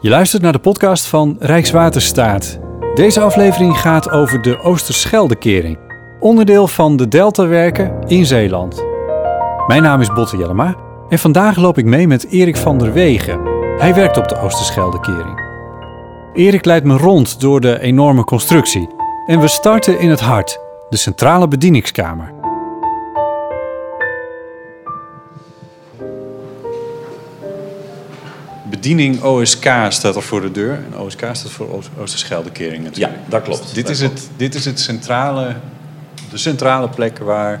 Je luistert naar de podcast van Rijkswaterstaat. Deze aflevering gaat over de Oosterscheldekering, onderdeel van de Deltawerken in Zeeland. Mijn naam is Botte Jellema en vandaag loop ik mee met Erik van der Wegen. Hij werkt op de Oosterscheldekering. Erik leidt me rond door de enorme constructie en we starten in het hart, de centrale bedieningskamer. Bediening OSK staat er voor de deur. En OSK staat voor Oost- Oosterscheldekering natuurlijk. Ja, dat klopt. Dit Dat is, klopt. het, dit is het centrale, de centrale plek waar...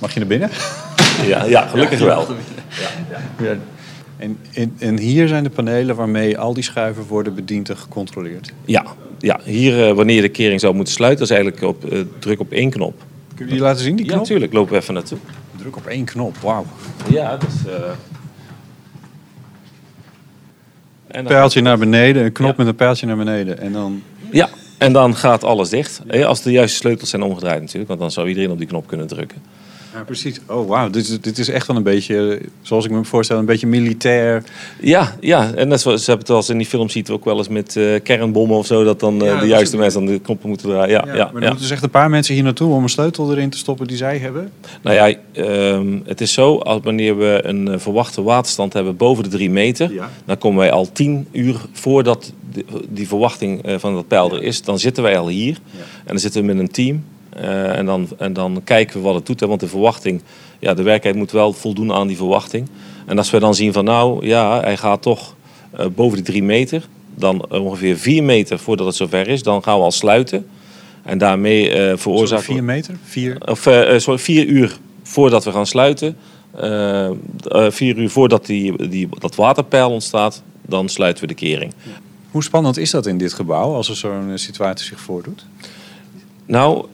Mag je naar binnen? Ja, ja gelukkig wel. Ja. En, en, en hier zijn de panelen waarmee al die schuiven worden bediend en gecontroleerd. Ja, ja hier, eh, wanneer je de kering zou moeten sluiten, is eigenlijk op, eh, druk op één knop. Kun je die laten zien, die Ja, knop? natuurlijk. Lopen we even naartoe. Druk op één knop, wauw. Ja, dat is... eh, en dan- pijltje naar beneden, een knop Ja. met een pijltje naar beneden. En dan... Ja, en dan gaat alles dicht. Als de juiste sleutels zijn omgedraaid natuurlijk, want dan zou iedereen op die knop kunnen drukken. Ja, precies. Oh, wauw. Dit, is- dit is echt wel een beetje, zoals ik me voorstel, een beetje militair. Ja, ja, en net zoals ze hebben het wel eens in die film ziet ook wel eens met eh, kernbommen of zo, dat dan eh, Ja, de juiste is- mensen aan de knoppen moeten draaien. Ja, ja, maar er ja. moeten dus echt een paar mensen hier naartoe om een sleutel erin te stoppen die zij hebben. Nou ja, ehm, het is zo, als wanneer we een eh, verwachte waterstand hebben boven de drie meter, Ja. dan komen wij al tien uur voordat die, die verwachting van dat pijl er is, dan zitten wij al hier. Ja. En dan zitten we met een team eh, en, dan, en dan kijken we wat het doet. Hè, want de verwachting, ja, de werkelijkheid moet wel voldoen aan die verwachting. En als we dan zien van nou, ja, hij gaat toch eh, boven de drie meter, dan ongeveer vier meter voordat het zover is, dan gaan we al sluiten. En daarmee Sorry, veroorzaken vier meter? Vier. of sorry, vier uur voordat we gaan sluiten. vier uur voordat die, die, dat waterpeil ontstaat, dan sluiten we de kering. Hoe spannend is dat in dit gebouw als er zo'n situatie zich voordoet? Nou,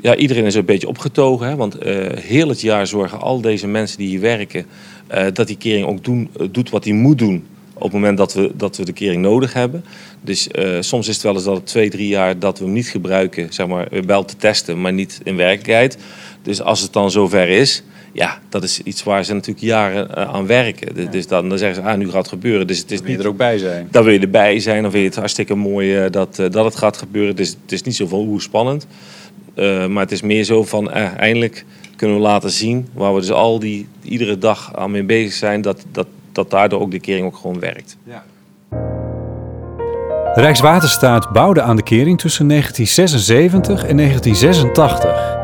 ja, iedereen is een beetje opgetogen. Hè, want eh, heel het jaar zorgen al deze mensen die hier werken... eh, dat die kering ook doen, eh, doet wat hij moet doen op het moment dat we, dat we de kering nodig hebben. Dus eh, soms is het wel eens dat het twee, drie jaar dat we hem niet gebruiken... zeg maar, wel te testen, maar niet in werkelijkheid. Dus als het dan zover is... Ja, dat is iets waar ze natuurlijk jaren eh, aan werken. Dus- Dus dan, dan zeggen ze, ah, nu gaat het gebeuren. Dus het is Wil je niet er ook bij zijn? dan wil je erbij zijn, dan vind je het hartstikke mooi eh, dat, eh, dat het gaat gebeuren. Dus het is niet zo van hoe spannend. Eh, maar het is meer zo van eh, eindelijk kunnen we laten zien waar we dus al die iedere dag aan mee bezig zijn, dat, dat, dat daardoor ook de kering ook gewoon werkt. Rijkswaterstaat bouwde aan de kering tussen 1976 en 1986.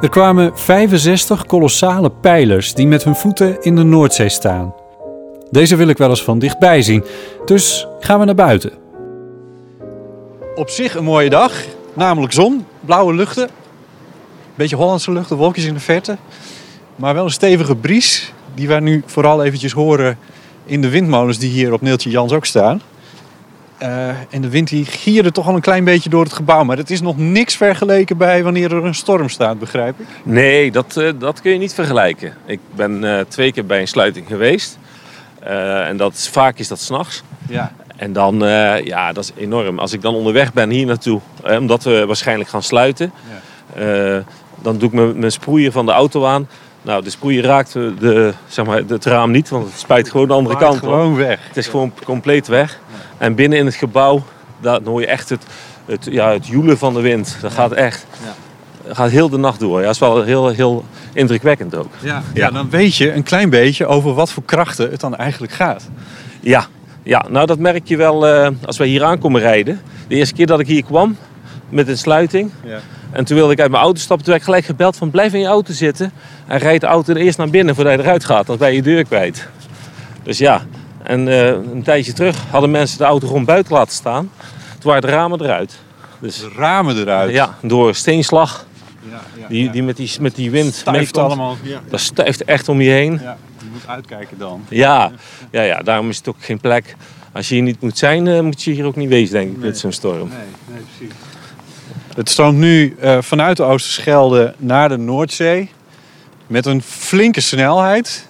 Er kwamen 65 kolossale pijlers die met hun voeten in de Noordzee staan. Deze wil ik wel eens van dichtbij zien, dus gaan we naar buiten. Op zich een mooie dag, namelijk zon, blauwe luchten. Beetje Hollandse luchten, wolkjes in de verte. Maar wel een stevige bries, die wij nu vooral eventjes horen in de windmolens die hier op Neeltje Jans ook staan. Eh, en de wind die gierde toch al een klein beetje door het gebouw. Maar dat is nog niks vergeleken bij wanneer er een storm staat, begrijp ik. Nee, dat, eh, dat kun je niet vergelijken. Ik ben eh, twee keer bij een sluiting geweest. En dat is, vaak is dat s'nachts. Ja. En dan, ja, dat is enorm. Als ik dan onderweg ben hier naartoe, omdat we waarschijnlijk gaan sluiten, eh, dan doe ik mijn, sproeier van de auto aan. Nou, de sproeier raakt de, zeg maar, het raam niet, want het spuit gewoon de andere kant op. gewoon weg. Het is gewoon compleet weg. En binnen in het gebouw, daar hoor je echt het, het, ja, het joelen van de wind. Dat gaat echt, gaat heel de nacht door. Ja, dat is wel heel, heel indrukwekkend ook. Ja, Ja. dan weet je een klein beetje over wat voor krachten het dan eigenlijk gaat. Ja, ja nou dat merk je wel eh, als wij hier aankomen rijden. De eerste keer dat ik hier kwam met een sluiting. Ja. En toen wilde ik uit mijn auto stappen. Toen werd ik gelijk gebeld van blijf in je auto zitten. En rijd de auto eerst naar binnen voordat je eruit gaat. Dan ben je je deur kwijt. Dus ja, en eh, een tijdje terug hadden mensen de auto gewoon buiten laten staan. Toen waren de ramen eruit. Dus De ramen eruit. ja, door steenslag ja, ja, die, ja. die met die, met die wind meekomt. allemaal. Dat stuift echt om je heen. ja, je moet uitkijken dan. Ja, ja, ja, daarom is het ook geen plek. Als je hier niet moet zijn, eh, moet je hier ook niet wezen, denk ik, met zo'n storm. Nee, nee, precies. Het stroomt nu eh, vanuit de Oosterschelde naar de Noordzee. Met een flinke snelheid.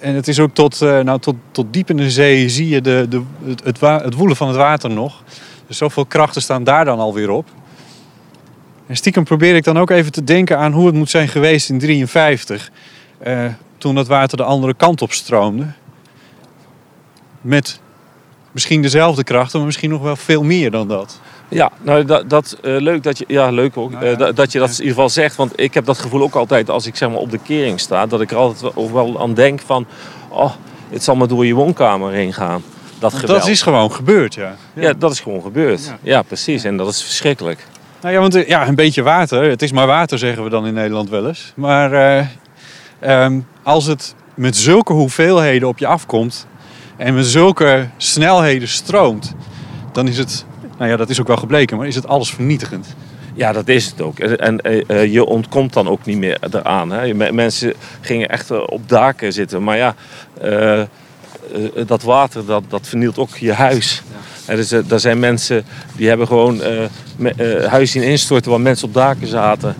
En het is ook tot, eh, nou, tot, tot diep in de zee zie je de, de, het, het, woelen van het water nog. Dus zoveel krachten staan daar dan alweer op. En stiekem probeer ik dan ook even te denken aan hoe het moet zijn geweest in 1953. toen dat water de andere kant op stroomde. met misschien dezelfde krachten, maar misschien nog wel veel meer dan dat. Ja, nou dat, dat eh, leuk dat je, ja leuk ook, Nou ja. eh, dat, dat je dat in ieder geval zegt, want ik heb dat gevoel ook altijd als ik zeg maar op de kering sta, dat ik er altijd wel, wel aan denk van, oh, het zal maar door je woonkamer heen gaan. Dat dat is gewoon gebeurd, ja. ja. dat is gewoon gebeurd. Ja. Ja, precies. En dat is verschrikkelijk. Nou ja, want eh, ja, een beetje water. Het is maar water, zeggen we dan in Nederland wel eens. Maar eh, ehm, als het met zulke hoeveelheden op je afkomt en met zulke snelheden stroomt, dan is het, nou ja, dat is ook wel gebleken, maar is het alles vernietigend. Ja, dat is het ook. En, en eh, eh, je ontkomt dan ook niet meer eraan. Hè. Me- Mensen gingen echt eh, op daken zitten. Maar ja, dat water dat, dat vernielt ook je huis. En dus, zijn mensen die hebben gewoon eh me- huis zien instorten waar mensen op daken zaten.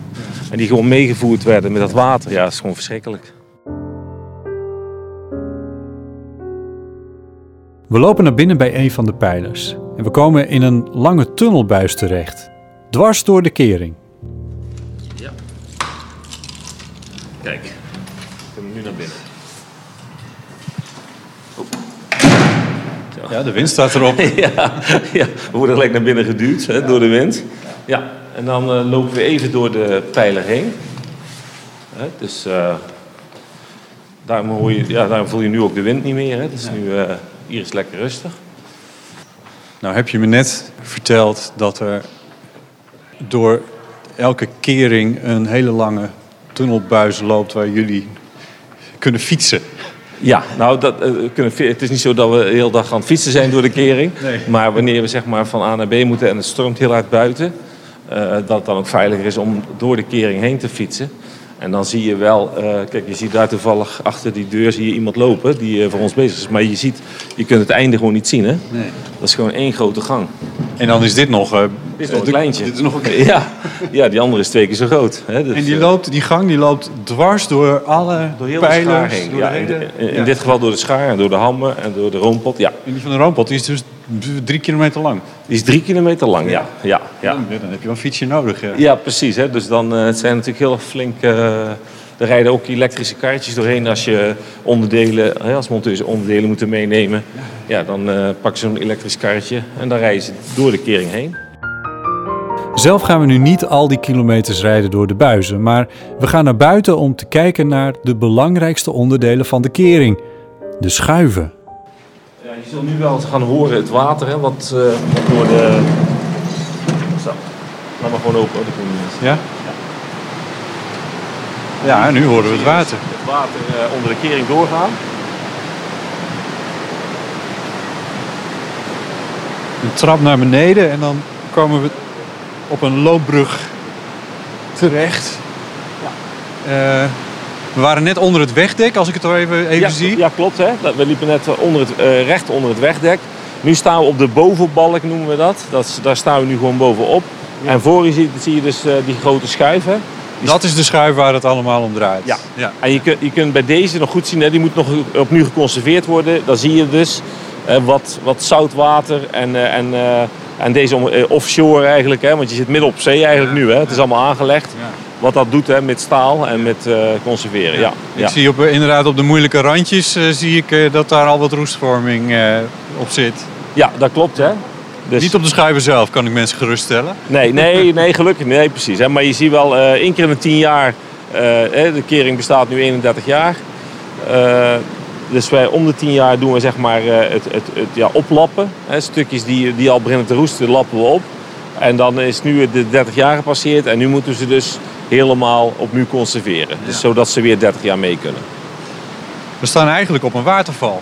En die gewoon meegevoerd werden met dat water. Ja, dat is gewoon verschrikkelijk. We lopen naar binnen bij een van de pijlers en we komen in een lange tunnelbuis terecht, dwars door de kering. Kijk, ik kom nu naar binnen. Ja, de wind staat erop. ja, ja, we worden gelijk naar binnen geduwd hè, door de wind. Ja, en dan eh, lopen we even door de pijler heen. Hè, dus eh daarom, hoor je, ja, daarom voel je nu ook de wind niet meer. Hè. Dus nu, eh, hier is het lekker rustig. Nou heb je me net verteld dat er door elke kering een hele lange tunnelbuis loopt waar jullie kunnen fietsen. Ja, nou, dat, eh, kunnen, het is niet zo dat we de hele dag aan het fietsen zijn door de kering. Nee. Maar wanneer we zeg maar, van A naar B moeten en het stormt heel hard buiten... eh, dat het dan ook veiliger is om door de kering heen te fietsen. En dan zie je wel, eh, kijk, je ziet daar toevallig achter die deur zie je iemand lopen die eh, voor ons bezig is. Maar je ziet, je kunt het einde gewoon niet zien, hè? Nee. Dat is gewoon één grote gang. En dan is dit nog... eh, Dit is nog een dit- kleintje. Dit is nog een Ja, ja, die andere is twee keer zo groot. Hè? Dus, En die, eh, loopt, die gang die loopt dwars door alle door heel de pijlers. schaar heen. door Ja, de in, de- in ja. dit geval door de schaar en door de hammen en door de roompot. Ja, En die van de roompot die is dus drie kilometer lang. die is drie kilometer lang. Ja, ja, ja. Dan heb je wel een fietsje nodig. Ja. Ja, precies. Hè. Dus dan eh, het zijn natuurlijk heel flink. eh, er rijden ook elektrische kaartjes doorheen als je onderdelen, hè, als monteurs onderdelen moeten meenemen. Ja, dan eh pakken ze een elektrisch kaartje en dan rijden ze door de kering heen. Zelf gaan we nu niet al die kilometers rijden door de buizen, maar we gaan naar buiten om te kijken naar de belangrijkste onderdelen van de kering: de schuiven. Ja, je zult nu wel gaan horen het water, hè, wat, wat door de. Zo, laat maar gewoon open, dat komt niet eens. Ja? Ja, nu horen we het water. Het water eh, onder de kering doorgaan. Een trap naar beneden en dan komen we op een loopbrug terecht. Eh, we waren net onder het wegdek, als ik het al even, even ja, zie. Ja, klopt. Hè? We liepen net eh, onder het, recht onder het wegdek. Nu staan we op de bovenbalk, noemen we dat. dat daar staan we nu gewoon bovenop. En voor je ziet, zie je dus die grote schuiven. Dat is de schuif waar het allemaal om draait. Ja. ja. En je kunt, je kunt bij deze nog goed zien, hè, die moet nog opnieuw geconserveerd worden. Dan zie je dus eh, wat, wat zoutwater en, eh, en, eh, en deze eh, offshore eigenlijk. Hè, want je zit midden op zee eigenlijk nu. Hè. Het is allemaal aangelegd. Ja. Wat dat doet hè, met staal en met eh, conserveren. Ja. Ja. Ik zie op, inderdaad op de moeilijke randjes zie ik, dat daar al wat roestvorming eh, op zit. ja, dat klopt. Hè. Dus... Niet op de schuiven zelf, kan ik mensen geruststellen. Nee, nee, nee, gelukkig nee, precies. Hè. Maar je ziet wel, eh één keer in de tien jaar, eh, de kering bestaat nu 31 jaar. Eh, dus wij om de tien jaar doen we zeg maar het, het, het ja, oplappen. Hè. Stukjes die, die al beginnen te roesten, lappen we op. En dan is nu de 30 jaar gepasseerd en nu moeten ze dus helemaal opnieuw conserveren. Dus zodat ze weer 30 jaar mee kunnen. We staan eigenlijk op een waterval.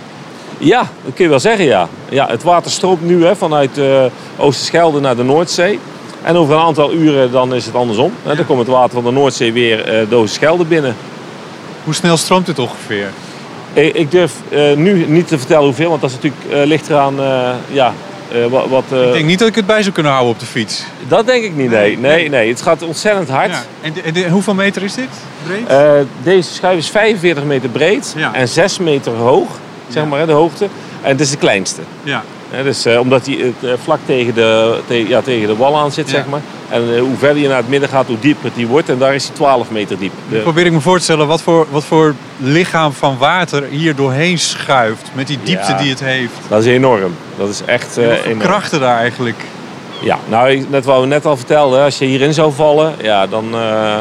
Ja, dat kun je wel zeggen, ja. ja het water stroomt nu hè, vanuit eh Oosterschelde naar de Noordzee. En over een aantal uren dan is het andersom. Hè. Dan komt het water van de Noordzee weer eh de Oosterschelde binnen. Hoe snel stroomt dit ongeveer? Ik, ik durf eh, nu niet te vertellen hoeveel, want dat is natuurlijk, eh, ligt eraan eh, ja, eh, wat... wat eh, Ik denk niet dat ik het bij zou kunnen houden op de fiets. Dat denk ik niet, nee. Nee, nee. Het gaat ontzettend hard. Ja. En, de- en de- hoeveel meter is dit? Breed? Eh, deze schuif is 45 meter breed Ja. en 6 meter hoog, zeg maar, de hoogte. En het is de kleinste. ja. Dus, eh, omdat hij eh, vlak tegen de, te- ja, tegen de wal aan zit, zeg maar. En eh, hoe verder je naar het midden gaat, hoe dieper die wordt. En daar is hij 12 meter diep. Probeer ik me voor te stellen wat voor, wat voor lichaam van water hier doorheen schuift. Met die diepte Ja. die het heeft. dat is enorm. Dat is echt eh, voor enorm. krachten daar eigenlijk. Ja, nou, net wat we net al vertelden. Als je hierin zou vallen, ja, dan... eh,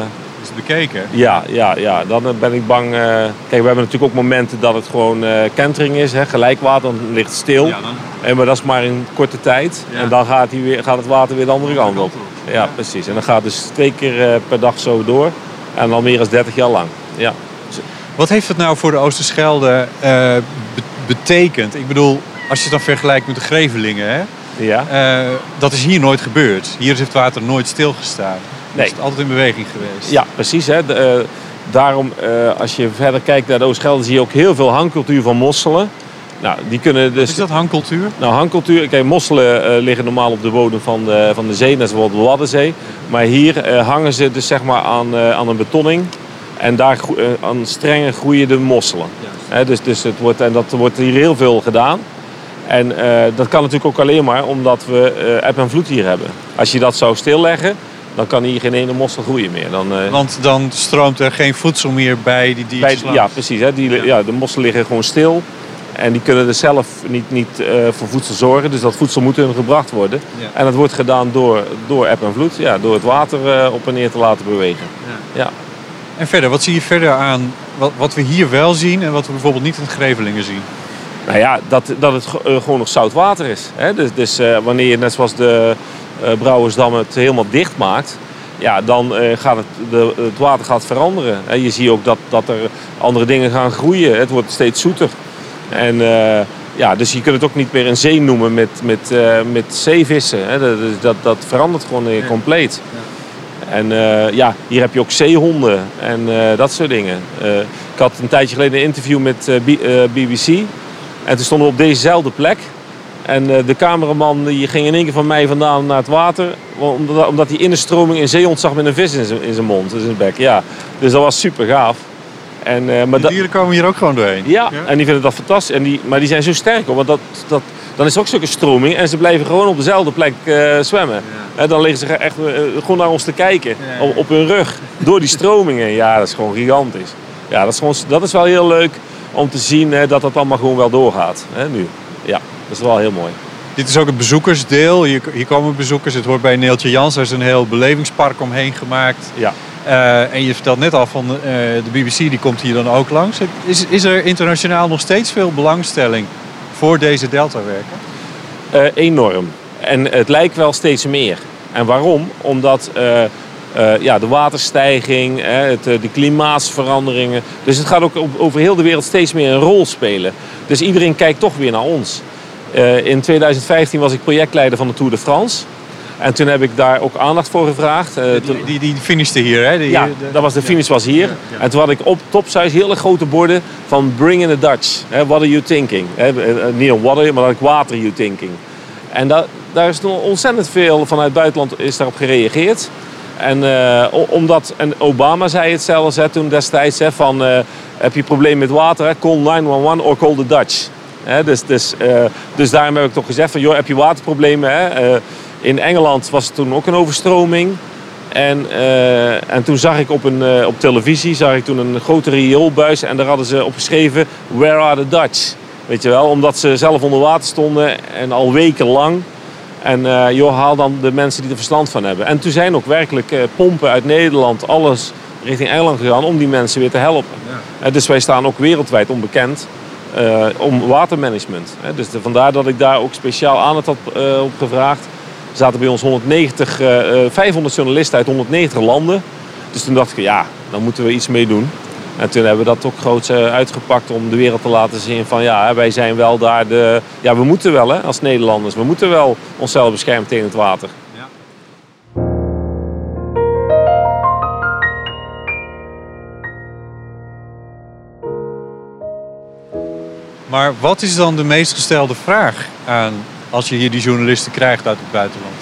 Bekeken. Ja, ja, ja, dan eh, ben ik bang. eh, kijk, we hebben natuurlijk ook momenten dat het gewoon eh kentering is, hè, gelijkwater, dan ligt het stil. Ja, dan En, maar dat is maar in korte tijd. Ja. En dan gaat, hij weer, gaat het water weer de andere kant op. Ja, precies. En dan gaat het dus twee keer per dag zo door. En al meer dan 30 jaar lang. Ja. Wat heeft het nou voor de Oosterschelde be- betekend? Ik bedoel, als je het dan vergelijkt met de Grevelingen, hè? ja. dat is hier nooit gebeurd. Hier heeft het water nooit stilgestaan. Nee. Het is altijd in beweging geweest. Ja, precies. Hè. De, eh, daarom, eh, als je verder kijkt naar de Oostgelder, zie je ook heel veel hangcultuur van mosselen. Nou, die kunnen dus... Is dat hangcultuur? Nou, hangcultuur, kijk, mosselen eh, liggen normaal op de bodem van de, van de zee, net zoals de Waddenzee. Maar hier hangen ze dus zeg maar aan, aan een betonning. En daar aan strengen groeien de mosselen. Dus, dus het wordt, en dat wordt hier heel veel gedaan. En dat kan natuurlijk ook alleen maar omdat we eb en vloed hier hebben. Als je dat zou stilleggen, dan kan hier geen ene mossel groeien meer. Dan, eh, Want dan stroomt er geen voedsel meer bij die langs. ja, precies. Hè, die, ja. de mosselen liggen gewoon stil. En die kunnen er zelf niet, niet eh, voor voedsel zorgen. Dus dat voedsel moet hun gebracht worden. Ja. En dat wordt gedaan door, door eb en vloed. Ja, door het water eh, op en neer te laten bewegen. Ja. En verder, wat zie je verder aan wat, wat we hier wel zien en wat we bijvoorbeeld niet in het Grevelingen zien? Nou ja, dat, dat het ge- gewoon nog zout water is. Hè? Dus, dus wanneer je net zoals de Brouwersdam het helemaal dicht maakt... Ja, dan eh, gaat het, de, het water gaat veranderen. Hè? Je ziet ook dat, dat er andere dingen gaan groeien. Het wordt steeds zoeter. En eh, ja, dus je kunt het ook niet meer een zee noemen met, met, eh, met zeevissen. Hè? Dat, dat, dat verandert gewoon eh, compleet. En eh, ja, hier heb je ook zeehonden en eh, dat soort dingen. Eh, ik had een tijdje geleden een interview met eh, eh, BBC. En toen stonden we op dezezelfde plek. En eh, de cameraman die ging in één keer van mij vandaan naar het water. Omdat, omdat hij in de stroming een zeehond zag met een vis in zijn, in zijn mond, in zijn bek. Ja. Dus dat was super gaaf. En, eh, maar dieren komen hier ook gewoon doorheen. ja, en die vinden dat fantastisch. En die, maar die zijn zo sterk, hoor, want dat, dat, dan is er ook zulke stroming. En ze blijven gewoon op dezelfde plek eh, zwemmen. En dan liggen ze echt gewoon naar ons te kijken, Ja. op, op hun rug. Door die stromingen. Ja, dat is gewoon gigantisch. Ja, dat is, gewoon, dat is wel heel leuk om te zien hè, dat dat allemaal gewoon wel doorgaat. Hè, nu. Ja, dat is wel heel mooi. Dit is ook het bezoekersdeel. Hier, hier komen bezoekers. Het hoort bij Neeltje Jans. Er is een heel belevingspark omheen gemaakt. Ja. Eh, en je vertelt net al van eh, de BBC, die komt hier dan ook langs. Is, is er internationaal nog steeds veel belangstelling voor deze deltawerken? Eh, enorm. En het lijkt wel steeds meer. En waarom? Omdat ja, de waterstijging, hè, het, de klimaatsveranderingen. Dus het gaat ook op- over heel de wereld steeds meer een rol spelen. Dus iedereen kijkt toch weer naar ons. Eh, in 2015 was ik projectleider van de Tour de France. En toen heb ik daar ook aandacht voor gevraagd. Eh, Die, die, die finishte hier, hè? Die- ja, de- dat was de finish was hier. En toen had ik op topsize hele grote borden van Bring in the Dutch. Hè, what are you thinking? Hè, eh, niet are you, maar dat ik water you thinking. En da- daar is nog ontzettend veel vanuit het buitenland is daarop gereageerd. En, omdat, en Obama zei het zelfs hè, toen destijds hè, van heb je probleem met water, hè, call 911 or call the Dutch. Hè, dus, dus, eh, dus daarom heb ik toch gezegd van joh, heb je waterproblemen? Hè? Eh, in Engeland was het toen ook een overstroming. En, eh, en toen zag ik op, een, op televisie zag ik toen een grote rioolbuis en daar hadden ze op geschreven Where are the Dutch? Weet je wel, omdat ze zelf onder water stonden en al weken lang. En joh, haal dan de mensen die er verstand van hebben. En toen zijn ook werkelijk pompen uit Nederland, alles richting Engeland gegaan om die mensen weer te helpen. Dus wij staan ook wereldwijd onbekend eh, om watermanagement. Hè. Dus vandaar dat ik daar ook speciaal aan het had eh, op gevraagd. Er zaten bij ons 190, eh, eh, 500 journalisten uit 190 landen. Dus toen dacht ik, ja, dan moeten we iets mee doen. En toen hebben we dat ook groots eh, uitgepakt om de wereld te laten zien van ja, wij zijn wel daar de... Ja, we moeten wel hè, als Nederlanders. We moeten wel onszelf beschermen tegen het water. Maar wat is dan de meest gestelde vraag aan als je hier die journalisten krijgt uit het buitenland?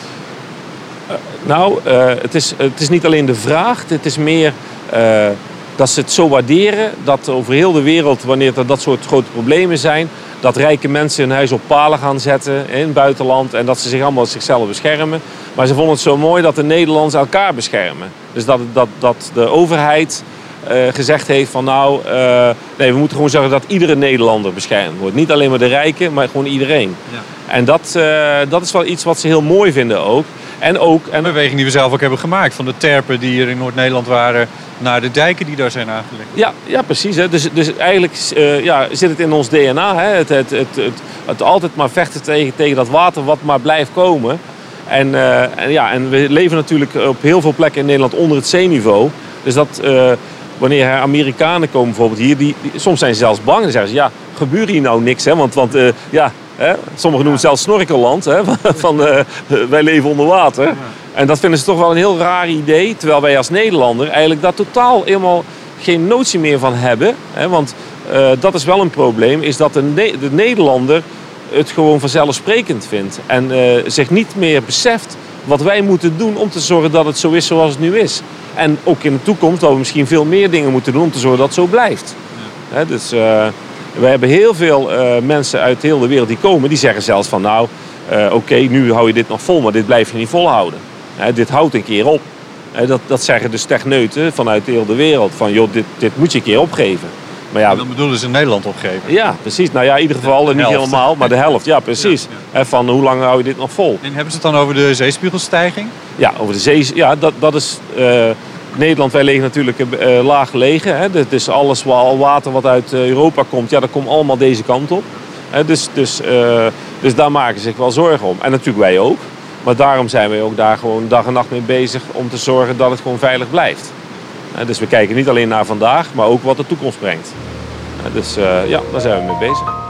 Nou, eh, het, is, het is niet alleen de vraag, het is meer eh, dat ze het zo waarderen dat over heel de wereld, wanneer er dat soort grote problemen zijn, dat rijke mensen hun huis op palen gaan zetten in het buitenland en dat ze zich allemaal zichzelf beschermen. Maar ze vonden het zo mooi dat de Nederlanders elkaar beschermen. Dus dat, dat, dat de overheid gezegd heeft van nou, uh, nee, we moeten gewoon zorgen dat iedere Nederlander beschermd wordt. Niet alleen maar de rijken, maar gewoon iedereen. Ja. En dat, uh, dat is wel iets wat ze heel mooi vinden ook. En ook... En... Een beweging die we zelf ook hebben gemaakt. Van de terpen die hier in Noord-Nederland waren naar de dijken die daar zijn aangelegd. Ja, ja precies. Hè. Dus, dus eigenlijk uh, ja, zit het in ons DNA. Hè. Het, het, het, het, het altijd maar vechten tegen, tegen dat water wat maar blijft komen. En, uh, en, ja, en we leven natuurlijk op heel veel plekken in Nederland onder het zeeniveau. Dus dat, uh, wanneer Amerikanen komen bijvoorbeeld hier, die, soms zijn ze zelfs bang. Dan zeggen ze, ja, gebeurt hier nou niks? Hè? Want, want uh, ja, hè? sommigen noemen het zelfs snorkelland. Hè? Van, wij leven onder water. En dat vinden ze toch wel een heel raar idee. Terwijl wij als Nederlander eigenlijk daar totaal helemaal geen notie meer van hebben. Hè? Want dat is wel een probleem, is dat de, de Nederlander het gewoon vanzelfsprekend vindt. En zich niet meer beseft wat wij moeten doen om te zorgen dat het zo is zoals het nu is. En ook in de toekomst dat we misschien veel meer dingen moeten doen om te zorgen dat het zo blijft. Ja. He, dus uh, we hebben heel veel uh, mensen uit heel de wereld die komen, die zeggen zelfs van nou, oké, okay, nu hou je dit nog vol, maar dit blijf je niet volhouden. He, dit houdt een keer op. dat, dat zeggen dus techneuten vanuit heel de wereld. Van joh, dit, dit moet je een keer opgeven. Maar ja, bedoelen ze in Nederland opgeven. Ja, precies. Nou ja, in ieder geval niet helemaal, maar de helft. Ja, precies. Ja, ja. Van hoe lang hou je dit nog vol? En hebben ze het dan over de zeespiegelstijging? Ja, over de zee. Ja, dat, dat is. Uh, Nederland, wij liggen natuurlijk uh, laag gelegen. Hè. Het is alles al water wat uit Europa komt, ja, dat komt allemaal deze kant op. Hè. Dus, dus, uh, dus daar maken ze zich wel zorgen om. En natuurlijk wij ook. Maar daarom zijn wij ook daar gewoon dag en nacht mee bezig om te zorgen dat het gewoon veilig blijft. Dus we kijken niet alleen naar vandaag, maar ook wat de toekomst brengt. Dus uh, ja, daar zijn we mee bezig.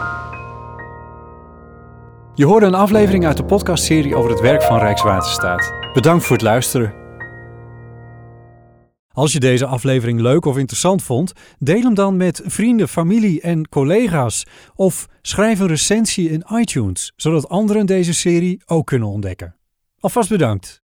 Je hoorde een aflevering uit de podcastserie over het werk van Rijkswaterstaat. Bedankt voor het luisteren. Als je deze aflevering leuk of interessant vond, deel hem dan met vrienden, familie en collega's. Of schrijf een recensie in iTunes, zodat anderen deze serie ook kunnen ontdekken. Alvast bedankt.